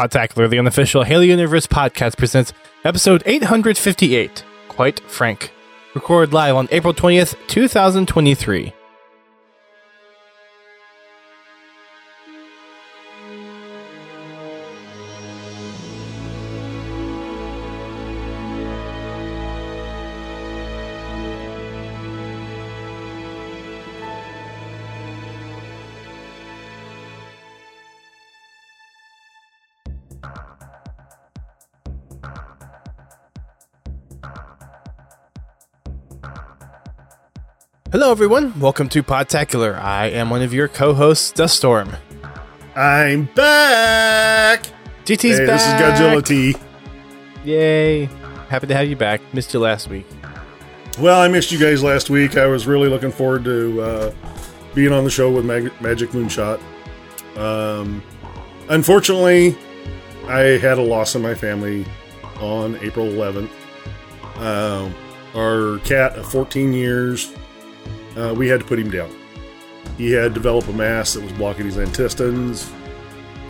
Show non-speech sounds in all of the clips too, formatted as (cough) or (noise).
Podtacular, the unofficial Halo Universe podcast, presents episode 858, Quite Frank. Recorded live on April 20th, 2023. Hello, everyone. Welcome to Podtacular. I am one of your co-hosts, Duststorm. I'm back. GT's hey, back. this is Godzilla T. Yay! Happy to have you back. Missed you last week. Well, I missed you guys last week. I was really looking forward to uh, being on the show with Mag- Magic Moonshot. Um, unfortunately, I had a loss in my family on April 11th. Uh, our cat of 14 years uh, we had to put him down. He had developed a mass that was blocking his intestines,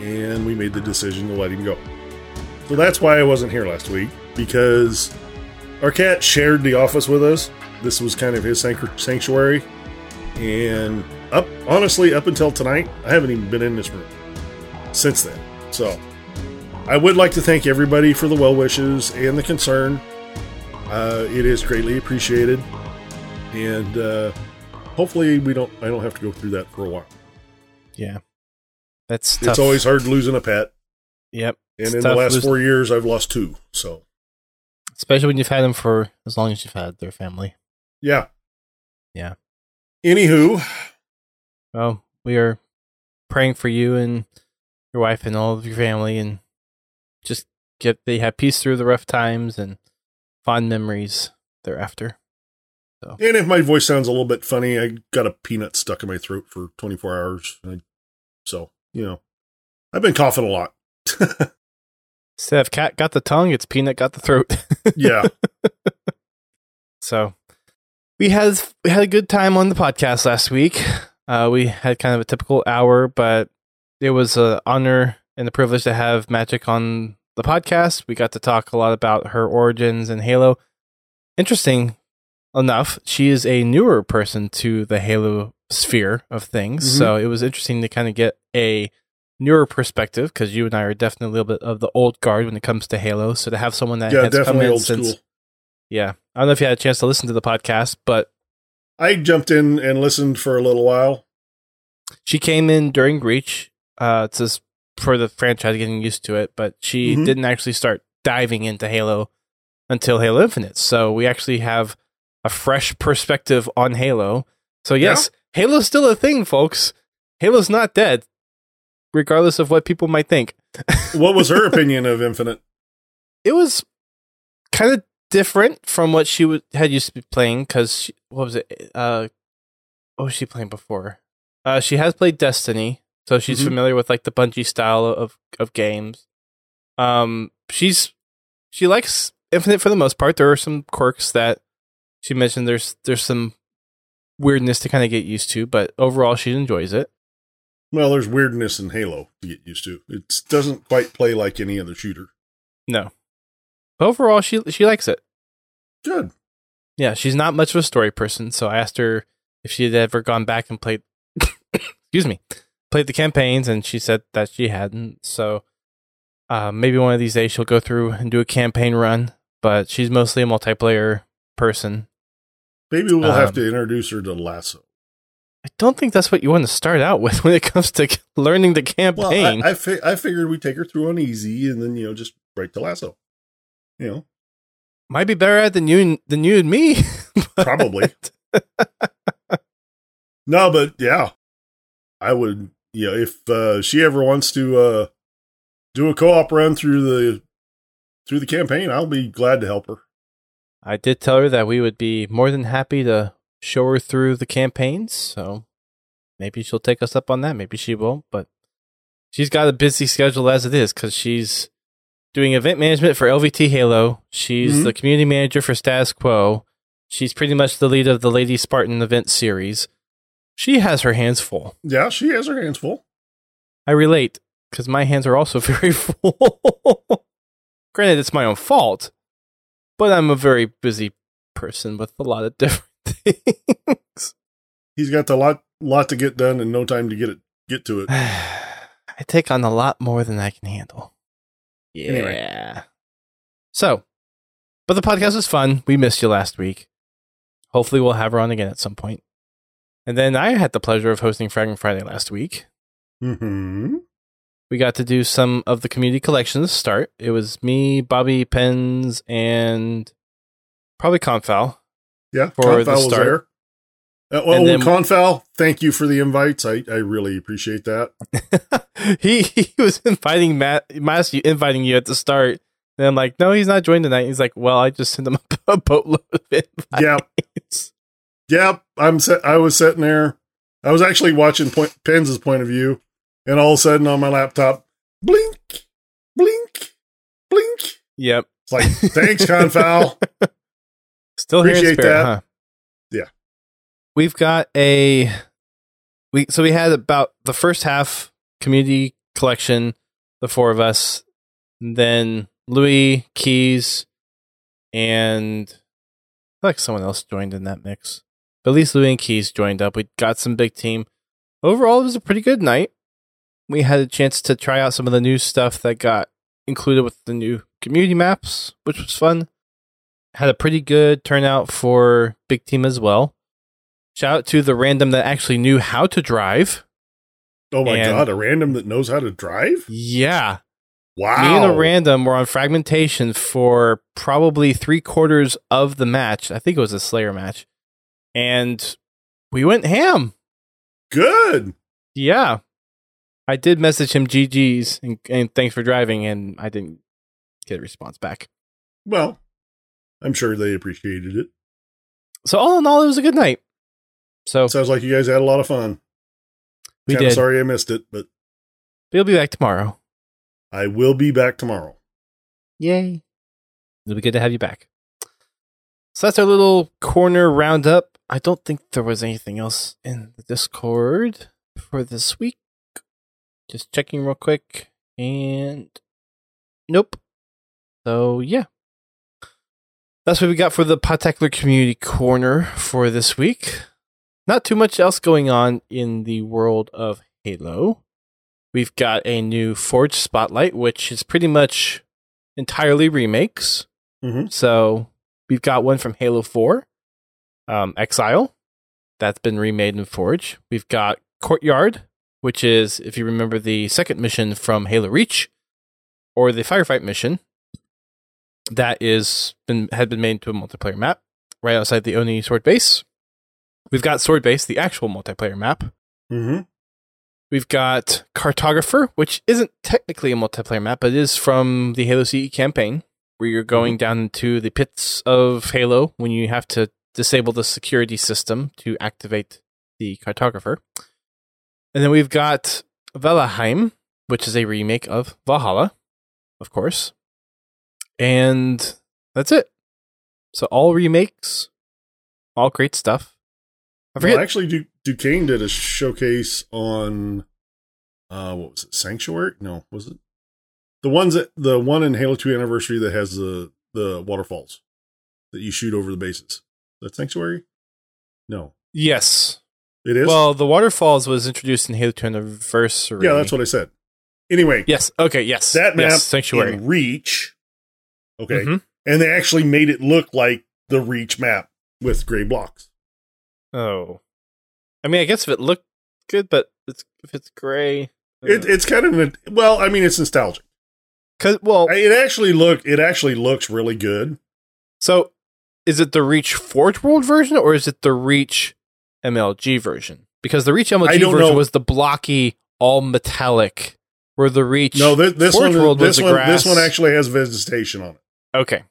and we made the decision to let him go. So that's why I wasn't here last week, because our cat shared the office with us. This was kind of his sanctuary. And up, honestly, up until tonight, I haven't even been in this room since then. So I would like to thank everybody for the well wishes and the concern. Uh, it is greatly appreciated. And uh, hopefully we don't I don't have to go through that for a while. Yeah. That's tough. It's always hard losing a pet. Yep. And it's in the last four years I've lost two. So especially when you've had them for as long as you've had their family. Yeah. Yeah. Anywho. Well, we are praying for you and your wife and all of your family and just get they have peace through the rough times and fond memories thereafter. So. And if my voice sounds a little bit funny, I got a peanut stuck in my throat for 24 hours. I, so, you know, I've been coughing a lot. (laughs) Instead of cat got the tongue, it's peanut got the throat. (laughs) yeah. So we had we had a good time on the podcast last week. Uh, we had kind of a typical hour, but it was an honor and a privilege to have Magic on the podcast. We got to talk a lot about her origins and Halo. Interesting enough, she is a newer person to the Halo sphere of things. Mm-hmm. So it was interesting to kind of get a newer perspective because you and I are definitely a little bit of the old guard when it comes to Halo. So to have someone that yeah, has come in since, school. yeah, I don't know if you had a chance to listen to the podcast, but I jumped in and listened for a little while. She came in during Reach, uh, to for the franchise getting used to it, but she mm-hmm. didn't actually start diving into Halo until Halo Infinite. So we actually have a fresh perspective on Halo. So yes, yeah. Halo's still a thing, folks. Halo's not dead, regardless of what people might think. (laughs) what was her opinion of Infinite? It was kind of different from what she w- had used to be playing. Because what was it? Uh, what was she playing before? Uh, she has played Destiny, so she's mm-hmm. familiar with like the Bungie style of of games. Um, she's she likes Infinite for the most part. There are some quirks that she mentioned there's there's some weirdness to kind of get used to, but overall she enjoys it. Well, there's weirdness in Halo to get used to. It doesn't quite play like any other shooter. No. But overall she she likes it. Good. Yeah, she's not much of a story person, so I asked her if she had ever gone back and played (coughs) excuse me, played the campaigns and she said that she hadn't. So uh, maybe one of these days she'll go through and do a campaign run, but she's mostly a multiplayer person Maybe we'll um, have to introduce her to LASO. I don't think that's what you want to start out (laughs) with when it comes to (laughs) learning the campaign. Well, I, I, fi- I figured we'd take her through on easy and then, you know, just right to LASO. You know, might be better at than you than you and me. (laughs) Probably. no, but yeah, I would. Yeah, if uh, she ever wants to uh, do a co-op run through the through the campaign, I'll be glad to help her. I did tell her that we would be more than happy to show her through the campaigns, so maybe she'll take us up on that. Maybe she won't, but she's got a busy schedule as it is because she's doing event management for LVT Halo. She's mm-hmm. the community manager for Status Quo. She's pretty much the lead of the Lady Spartan event series. She has her hands full. Yeah, she has her hands full. I relate. because my hands are also (laughs) very full. Granted, it's my own fault, but I'm a very busy person with a lot of (laughs) different things. He's got a lot lot to get done and no time to get it get to it. (sighs) I take on a lot more than I can handle. Yeah. Anyway. So, but the podcast was fun. We missed you last week. Hopefully, we'll have her on again at some point. And then I had the pleasure of hosting Fragment Friday last week. hmm We got to do some of the community collections start. It was me, Bobby Pens, and probably Confal. Yeah, For the Confal was start. there. Uh, well, And then- Confal, thank you for the invites. I, I really appreciate that. (laughs) he he was inviting Matt, Matt, inviting you at the start. And I'm like, no, he's not joining tonight. He's like, well, I just sent him a (laughs) boatload of invites. Yep. Yep, I'm set. I was sitting there. I was actually watching point, Penz's point of view, and all of a sudden on my laptop, blink, blink, blink. Yep. It's like, thanks, (laughs) Confal. Still Appreciate spirit, that. huh? Yeah. We've got a we so we had about the first half community collection, the four of us, and then Louis, Keys, and like someone else joined in that mix. But at least Louis and Keys joined up. We got some big team. Overall, it was a pretty good night. We had a chance to try out some of the new stuff that got included with the new community maps, which was fun had a pretty good turnout for big team as well. Shout out to the random that actually knew how to drive. Oh my And- god, a random that knows how to drive? Yeah. Wow. Me and a random were on fragmentation for probably three quarters of the match. I think it was a Slayer match. And we went ham. Good. Yeah. I did message him GG's and, and thanks for driving, and I didn't get a response back. Well, I'm sure they appreciated it. So all in all, it was a good night. So Sounds like you guys had a lot of fun. we Kinda did. sorry I missed it, but We'll be back tomorrow. I will be back tomorrow. Yay. It'll be good to have you back. So that's our little corner roundup. I don't think there was anything else in the Discord for this week. Just checking real quick. And nope. So yeah. That's what we got for the Podtacular Community Corner for this week. Not too much else going on in the world of Halo. We've got a new Forge Spotlight, which is pretty much entirely remakes. Mhm. So we've got one from Halo 4, um, Exile, that's been remade in Forge. We've got Courtyard, which is, if you remember, the second mission from Halo Reach, or the Firefight mission, that is been had been made into a multiplayer map right outside the Oni Sword Base. We've got Sword Base, the actual multiplayer map. Mm-hmm. We've got Cartographer, which isn't technically a multiplayer map, but it is from the Halo CE campaign, where you're going down into the pits of Halo when you have to disable the security system to activate the Cartographer. And then we've got Valheim, which is a remake of Valhalla, of course. And that's it. So all remakes, all great stuff. I forget. Well, actually, du- Duquesne did a showcase on, uh, what was it? Sanctuary? No, was it the ones that the one in Halo Two Anniversary that has the the waterfalls that you shoot over the bases? Is that Sanctuary? No, yes. It is. Well, the waterfalls was introduced in Halo 2 Anniversary. yeah, that's what I said. Anyway, Yes. Okay. Yes. that map Yes, Sanctuary. Reach. Okay, Mhm. and they actually made it look like the Reach map with gray blocks. Oh. I mean, I guess if it looked good, but it's, if it's gray. It, uh, it's kind of an, well, I mean, it's nostalgic. Cause, well, It actually look it actually looks really good. so is it the Reach Forge World version or is it the Reach MLG version? Because the Reach MLG version know. was the blocky, all metallic, where the Reach. No, this, one World this one grass. this one actually has vegetation on it. Okay.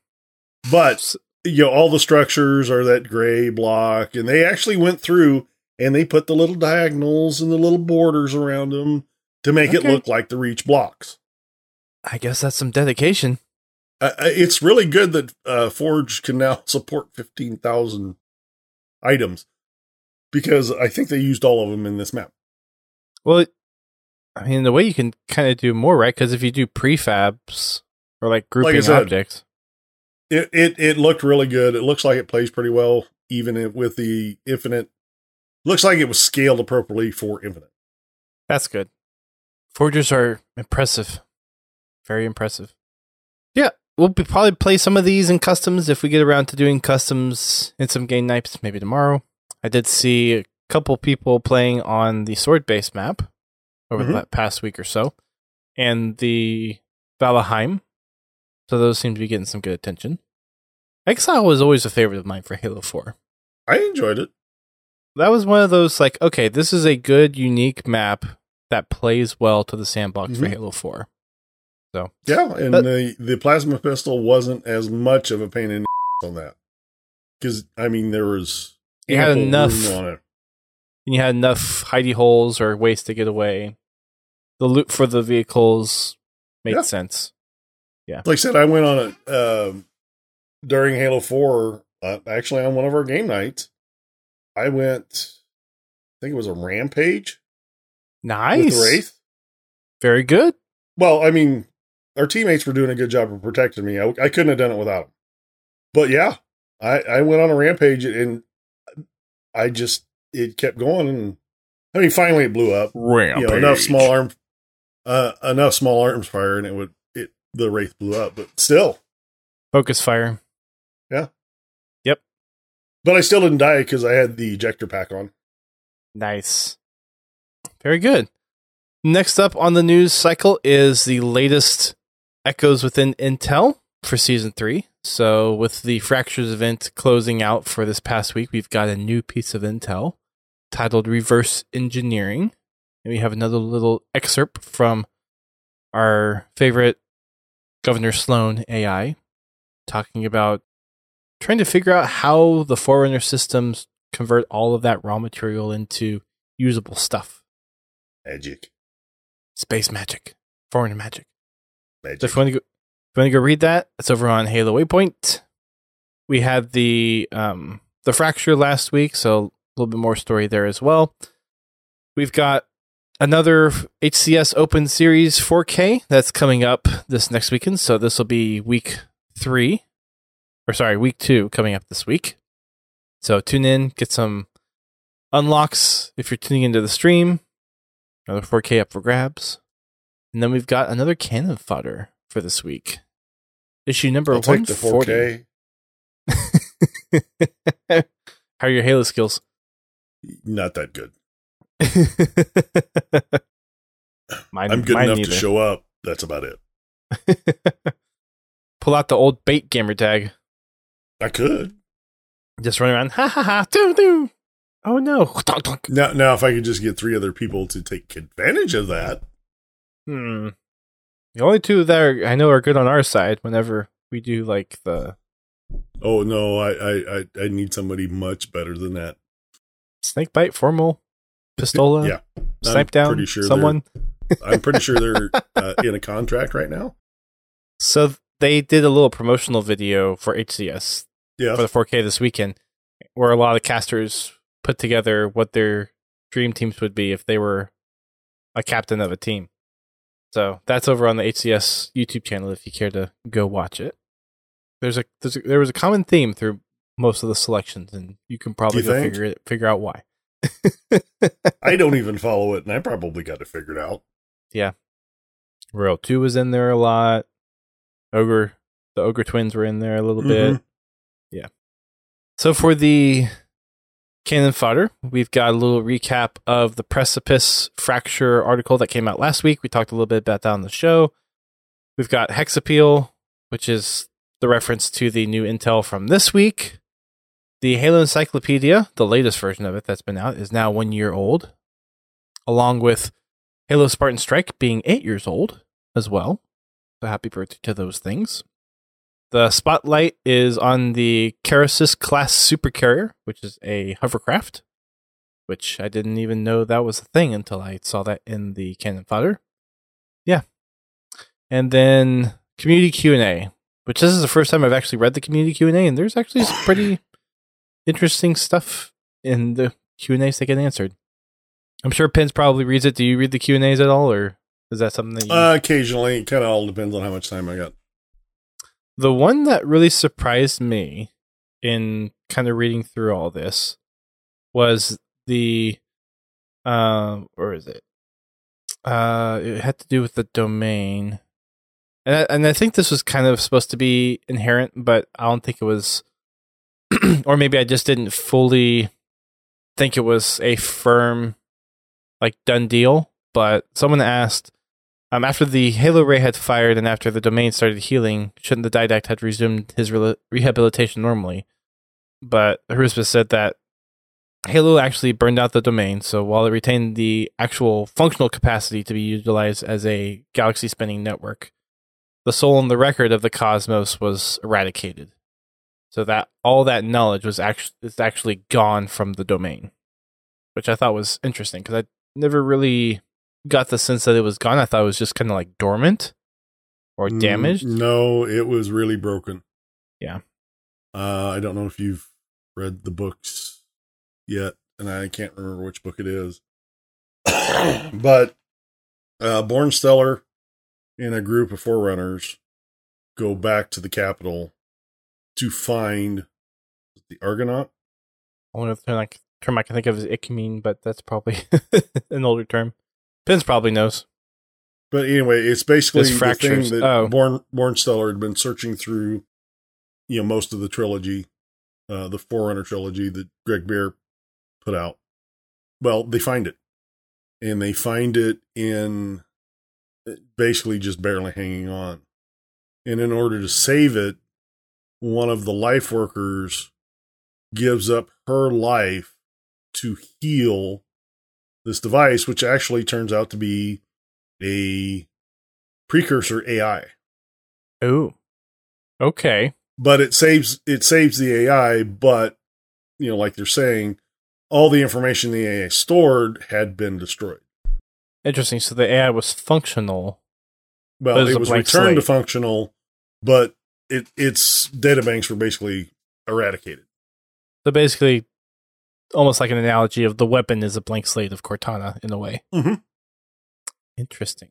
But you know, all the structures are that gray block, and they actually went through and they put the little diagonals and the little borders around them to make it look like the reach blocks. I guess that's some dedication. Uh, uh, it's really good that uh, Forge can now (laughs) support fifteen thousand items because I think they used all of them in this map. Well, I mean, the way, you can kind of do more, right? Because if you do prefabs or like grouping said, objects, It, it it looked really good. It looks like it plays pretty well, even if- with the infinite. Looks like it was scaled appropriately for infinite. that's good. Forgers are impressive, very impressive. Yeah, we'll be, probably play some of these in customs if we get around to doing customs in some game nights, maybe tomorrow. I did see a couple people playing on the sword base map over Mhm. the past week or so, and the Valheim. So those seem to be getting some good attention. Exile was always a favorite of mine for Halo 4. I enjoyed it. That was one of those like, okay, this is a good, unique map that plays well to the sandbox for Mhm. Halo 4. So Yeah, and But- the the plasma pistol wasn't as much of a pain in the ass on that because I mean there was You had enough-. And you had enough hidey holes or ways to get away. The loot for the vehicles made Yeah. sense. Yeah like I said, I went on it um, during Halo Four. Uh, actually, on one of our game nights, I went. I think it was a rampage Nice. the wraith. Very good. Well, I mean, our teammates were doing a good job of protecting me. I, I couldn't have done it without them. But yeah, I, I went on a rampage and I just it kept going and I mean finally it blew up. Rampage. You know, enough small arm uh enough small arms fire and it would it the wraith blew up, but still. Focus fire. Yeah. Yep. But I still didn't die because I had the ejector pack on. Nice. Very good. Next up on the news cycle is the latest Echoes Within Intel for season three. So, with the Fractures event closing out for this past week, we've got a new piece of intel titled Reverse Engineering. And we have another little excerpt from our favorite Governor Sloan AI talking about trying to figure out how the Forerunner systems convert all of that raw material into usable stuff. Magic. Space magic, Forerunner magic. Magic. So if you want to go, you want to go read that, it's over on Halo Waypoint. We had the um the fracture last week, so a little bit more story there as well. We've got another HCS Open Series 4K that's coming up this next weekend. So this will be week three, or sorry, week two coming up this week. So tune in, get some unlocks if you're tuning into the stream. Another 4K up for grabs. And then we've got another Canon Fodder for this week. Issue number I'll take the 140. 4K. (laughs) How are your Halo skills? Not that good. (laughs) mine, I'm good mine enough neither. to show up. That's about it. (laughs) Pull out the old bait gamer tag. I could. Just run around. Ha ha ha. Doo doo. Oh no. Now now if I could just get three other people to take advantage of that. Hmm. The only two that are, I know are good on our side whenever we do like the Oh no, I I I, need somebody much better than that. snake bite, formal, pistola, Yeah. snipe down pretty sure someone. I'm pretty sure they're (laughs) uh, in a contract right now. So they did a little promotional video for HCS Yeah. for the 4K this weekend, where a lot of casters put together what their dream teams would be if they were a captain of a team. So that's over on the HCS YouTube channel if you care to go watch it. There's a, there's a there was a common theme through most of the selections, and you can probably You figure it figure out why. I (laughs) don't even follow it, and I probably got to figure it figured out. Yeah, Royal2 was in there a lot. Ogre, the Ogre twins were in there a little bit. Mm-hmm. Yeah. So for the Canon Fodder, we've got a little recap of the precipice fracture article that came out last week. We talked a little bit about that on the show. We've got Hexapeel, which is the reference to the new intel from this week. The Halo Encyclopedia, the latest version of it that's been out, is now one year old, along with Halo Spartan Strike being eight years old as well. So happy birthday to those things. The spotlight is on the Karasis class supercarrier, which is a hovercraft, which I didn't even know that was a thing until I saw that in the Canon Fodder. Yeah. And then community Q&A, which this is the first time I've actually read the community Q&A and there's actually some pretty interesting stuff in the Q&As that get answered. I'm sure Pins probably reads it. Do you read the Q and A's at all, or is that something that you? Uh, occasionally, kind of all depends on how much time I got. The one that really surprised me in kind of reading through all this was the, uh, where is it? Uh, it had to do with the domain, and I, and I think this was kind of supposed to be inherent, but I don't think it was, (clears throat) or maybe I just didn't fully think it was a firm, like done deal. But someone asked, um, after the Halo Ray had fired and after the domain started healing, shouldn't the Didact had resumed his re- rehabilitation normally? But Haruspis said that Halo actually burned out the domain, so while it retained the actual functional capacity to be utilized as a galaxy spinning network, the soul and the record of the cosmos was eradicated. So that all that knowledge was actually is actually gone from the domain, which I thought was interesting because I never really got the sense that it was gone. I thought it was just kind of like dormant or Mm, damaged. No, it was really broken. Yeah. Uh, I don't know if you've read the books yet, and I can't remember which book it is. (coughs) but uh, Bornstellar and a group of Forerunners go back to the capital to find the Argonaut. I wonder if the like, term I can think of is Ichmine, but that's probably (laughs) an older term. Pins probably knows. But anyway, it's basically Just the thing that Oh. Born Bornstellar had been searching through, you know, most of the trilogy, uh, the Forerunner trilogy that Greg Bear put out. Well, they find it, and they find it in uh, basically just barely hanging on. And in order to save it, one of the life workers gives up her life to heal this device, which actually turns out to be a precursor AI. Ooh. Okay. But it saves it saves the AI, but you know, like they're saying, all the information the AI stored had been destroyed. Interesting. So the AI was functional. Well, it was returned to functional, but it its data banks were basically eradicated. So basically, almost like an analogy of the weapon is a blank slate of Cortana in a way. Mhm. Interesting.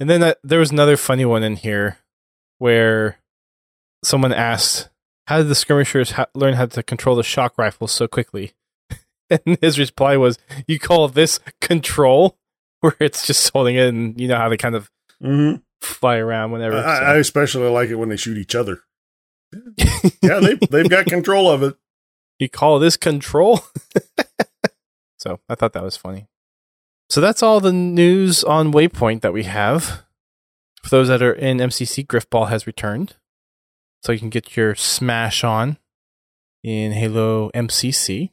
And then uh, there was another funny one in here where someone asked, "How did the skirmishers ha- learn how to control the shock rifle so quickly?" (laughs) and his reply was, "You call this control?" (laughs) Where it's just holding it, and you know how they kind of Mm-hmm. fly around whenever. I, so- I especially like it when they shoot each other. Yeah, they they've got control of it. You call this control? (laughs) so I thought that was funny. So that's all the news on Waypoint that we have. For those that are in MCC, Griffball has returned. So you can get your smash on in Halo MCC.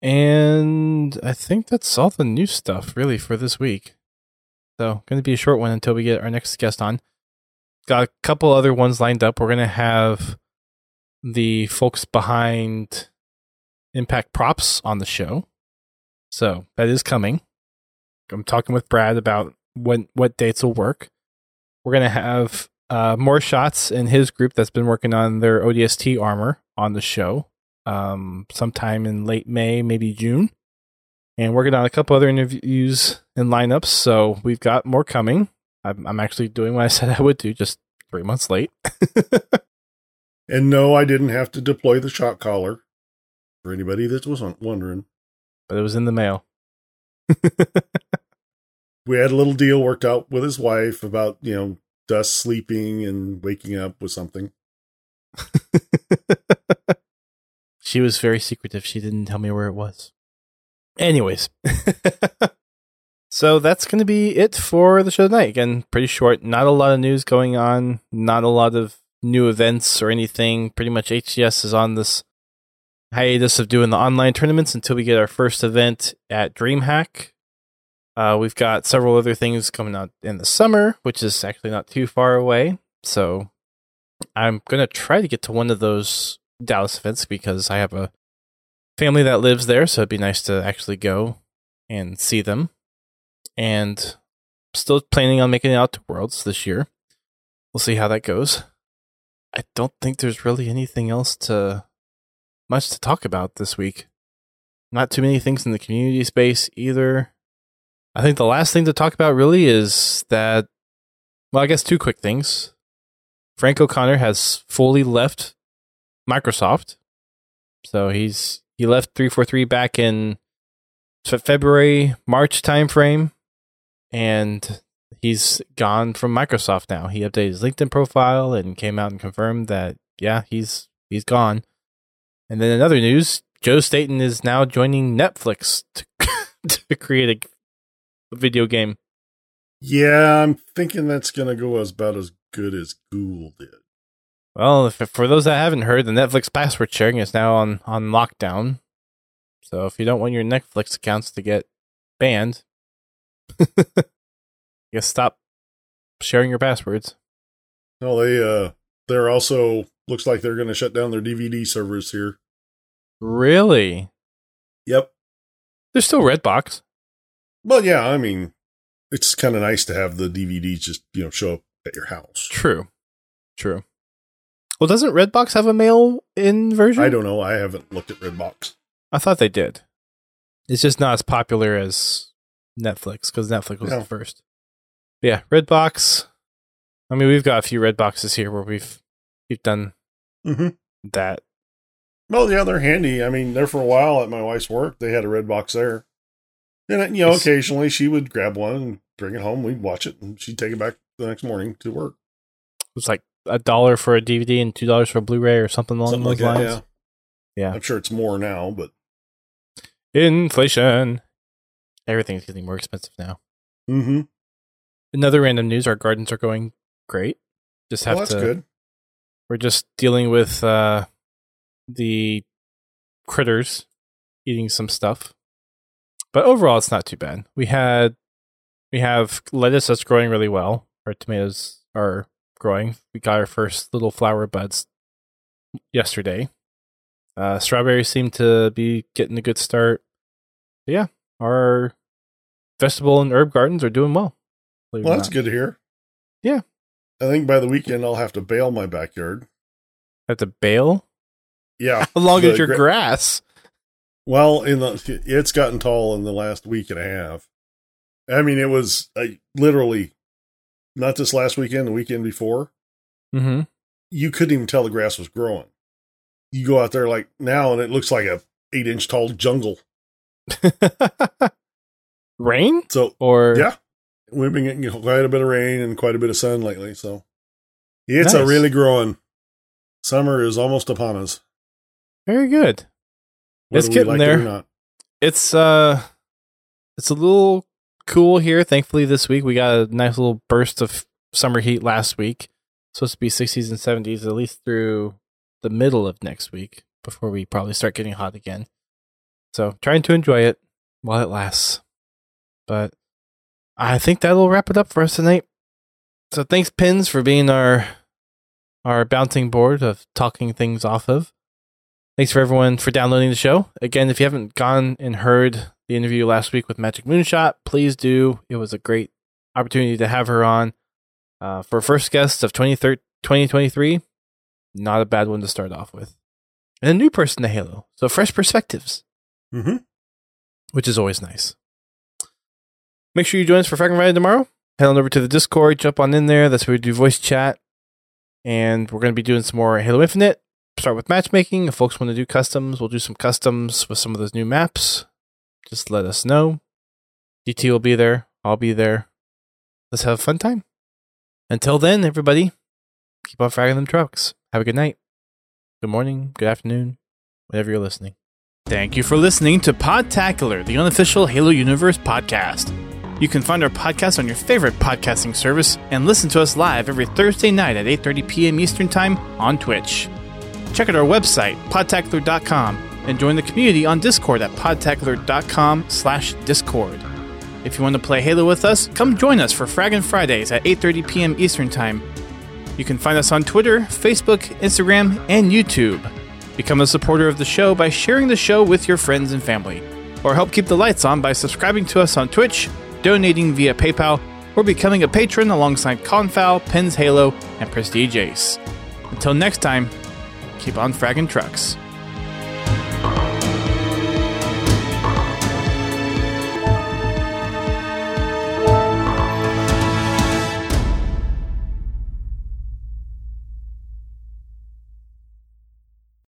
And I think that's all the new stuff really for this week. So going to be a short one until we get our next guest on. Got a couple other ones lined up. We're going to have the folks behind Impact Props on the show. So that is coming. I'm talking with Brad about when what dates will work. We're gonna have uh, more shots in his group that's been working on their ODST armor on the show. Um, sometime in late May, maybe June. And working on a couple other interviews and lineups. So we've got more coming. I'm, I'm actually doing what I (laughs) said I would do, just three months late. (laughs) And no, I didn't have to deploy the shock collar. For anybody that was wondering, but it was in the mail. we had a little deal worked out with his wife about you know Dust sleeping and waking up with something. (laughs) she was very secretive. She didn't tell me where it was. Anyways. (laughs) so that's going to be it for the show tonight. Again, pretty short. Not a lot of news going on. Not a lot of new events or anything. Pretty much HCS is on this hiatus of doing the online tournaments until we get our first event at DreamHack. Uh, we've got several other things coming out in the summer, which is actually not too far away. So I'm going to try to get to one of those Dallas events because I have a family that lives there. So it'd be nice to actually go and see them. And still planning on making it out to Worlds this year. We'll see how that goes. I don't think there's really anything else to much to talk about this week. Not too many things in the community space either. I think the last thing to talk about really is that, well, I guess two quick things. Frank O'Connor has fully left Microsoft. So he's he left 343 back in February, March timeframe, and he's gone from Microsoft now. He updated his LinkedIn profile and came out and confirmed that yeah, he's he's gone. And then another news, Joe Staten is now joining Netflix to, (laughs) to create a video game. Yeah, I'm thinking that's going to go as about as good as Google did. Well, if, for those that haven't heard, the Netflix password sharing is now on, on lockdown. So if you don't want your Netflix accounts to get banned, (laughs) guess stop sharing your passwords. No, they uh they're also looks like they're going to shut down their DVD servers here. Really? Yep. There's still Redbox. Well, yeah, I mean, it's kind of nice to have the DVDs just you know show up at your house. True. True. Well, doesn't Redbox have a mail-in version? I don't know. I haven't looked at Redbox. I thought they did. It's just not as popular as Netflix because Netflix was Yeah. the first. Yeah, Redbox. I mean, we've got a few Red boxes here where we've we've done Mm-hmm. that. Well, yeah, they're handy. I mean, there for a while at my wife's work, they had a red box there. And you know, occasionally she would grab one and bring it home. We'd watch it, and she'd take it back the next morning to work. It's like a dollar for a DVD and two dollars for a Blu-ray or something along Something those like that. lines. Yeah. Yeah. I'm sure it's more now, but Inflation. Everything's getting more expensive now. mm-hmm. Another random news: our gardens are going great. Just have well, that's to. good. We're just dealing with uh, the critters eating some stuff, but overall, it's not too bad. We had we have lettuce that's growing really well. Our tomatoes are growing. We got our first little flower buds yesterday. Uh, strawberries seem to be getting a good start. But yeah, our vegetable and herb gardens are doing well. Believe Well, that's not. good to hear. Yeah. I think by the weekend I'll have to bale my backyard. Have to bale. Yeah. (laughs) How long The is your gra- grass? Well, in the it's gotten tall in the last week and a half. I mean, it was uh, literally not this last weekend, the weekend before. Mm-hmm. You couldn't even tell the grass was growing. You go out there like now, and it looks like a eight inch tall jungle. (laughs) Rain So or yeah, we've been getting quite a bit of rain and quite a bit of sun lately. So it's a really growing. Summer is almost upon us. Very good. whether It's getting like there. It. It's uh, it's a little cool here. Thankfully, this week we got a nice little burst of summer heat last week. supposed to be 60s and 70s at least through the middle of next week before we probably start getting hot again. So trying to enjoy it while it lasts. But I think that'll wrap it up for us tonight. So thanks, Pins, for being our our bouncing board of talking things off of. Thanks for everyone for downloading the show. Again, if you haven't gone and heard the interview last week with Magic Moonshot, please do. It was a great opportunity to have her on. Uh, for first guest of 20thir- 2023, not a bad one to start off with. And a new person to Halo, so fresh perspectives, Mm-hmm. which is always nice. Make sure you join us for Fragment Friday tomorrow. Head on over to the Discord, jump on in there. That's where we do voice chat. And we're going to be doing some more Halo Infinite. Start with matchmaking. If folks want to do customs, we'll do some customs with some of those new maps. Just let us know. DT will be there. I'll be there. Let's have a fun time. Until then, everybody, keep on fragging them trucks. Have a good night. Good morning, good afternoon, whenever you're listening. Thank you for listening to Podtacular, the unofficial Halo Universe podcast. You can find our podcast on your favorite podcasting service and listen to us live every Thursday night at 8:30 p.m. Eastern Time on Twitch. Check out our website, podtacular.com, and join the community on Discord at podtacular.com/discord. If you want to play Halo with us, come join us for Fraggin' Fridays at 8:30 p.m. Eastern Time. You can find us on Twitter, Facebook, Instagram, and YouTube. Become a supporter of the show by sharing the show with your friends and family, or help keep the lights on by subscribing to us on Twitch, donating via PayPal, or becoming a patron alongside Confal, Pins Halo, and Prestige Ace. Until next time, keep on fragging trucks.